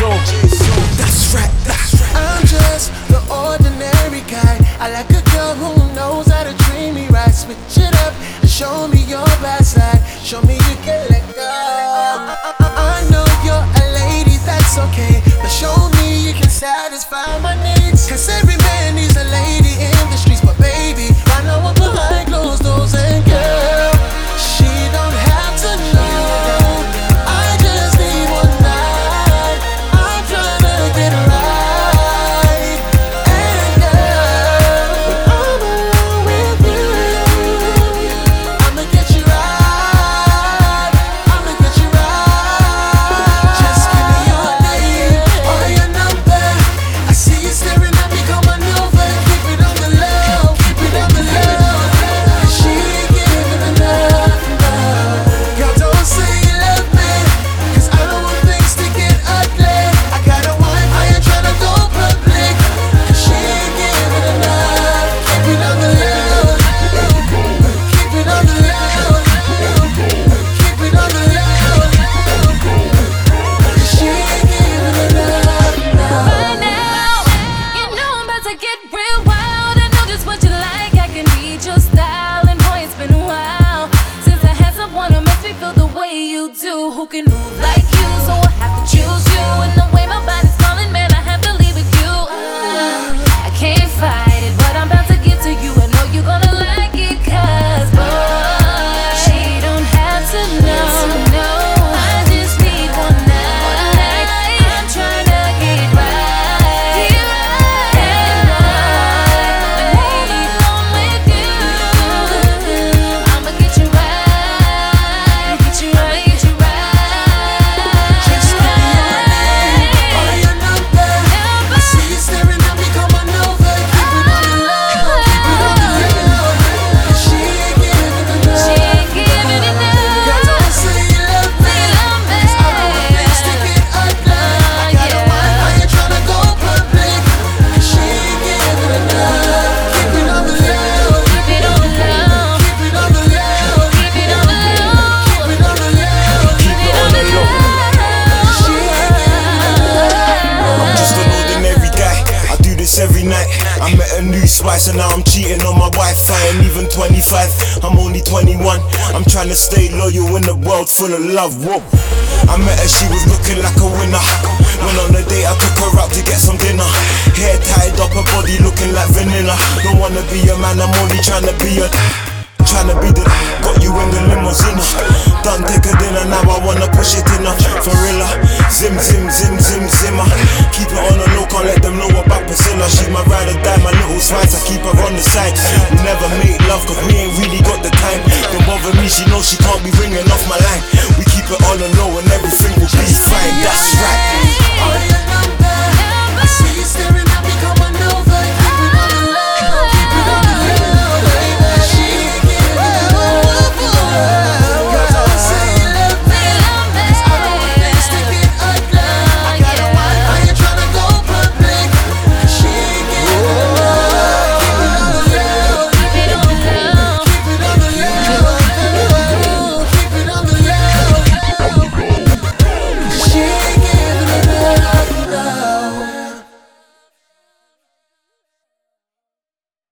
soul. So now I'm cheating on my Wi-Fi. I'm even 25, I'm only 21. I'm trying to stay loyal in a world full of love. Whoa. I met her, she was looking like a winner. Went on a date, I took her out to get some dinner. Hair tied up, her body looking like vanilla. Don't wanna be a man, I'm only trying to be a. Trying to be the got you in the limousine. Done a dinner, now I wanna push it in her. For real, zim zim zim zim zimmer. Keep it on the low, can't let them know about Priscilla. She's my ride or die, my little spice. I keep her on the side. We never make love, cause we ain't really got the time. Don't bother me, she knows she can't be ringing off my line. We keep it on the low and everything will be.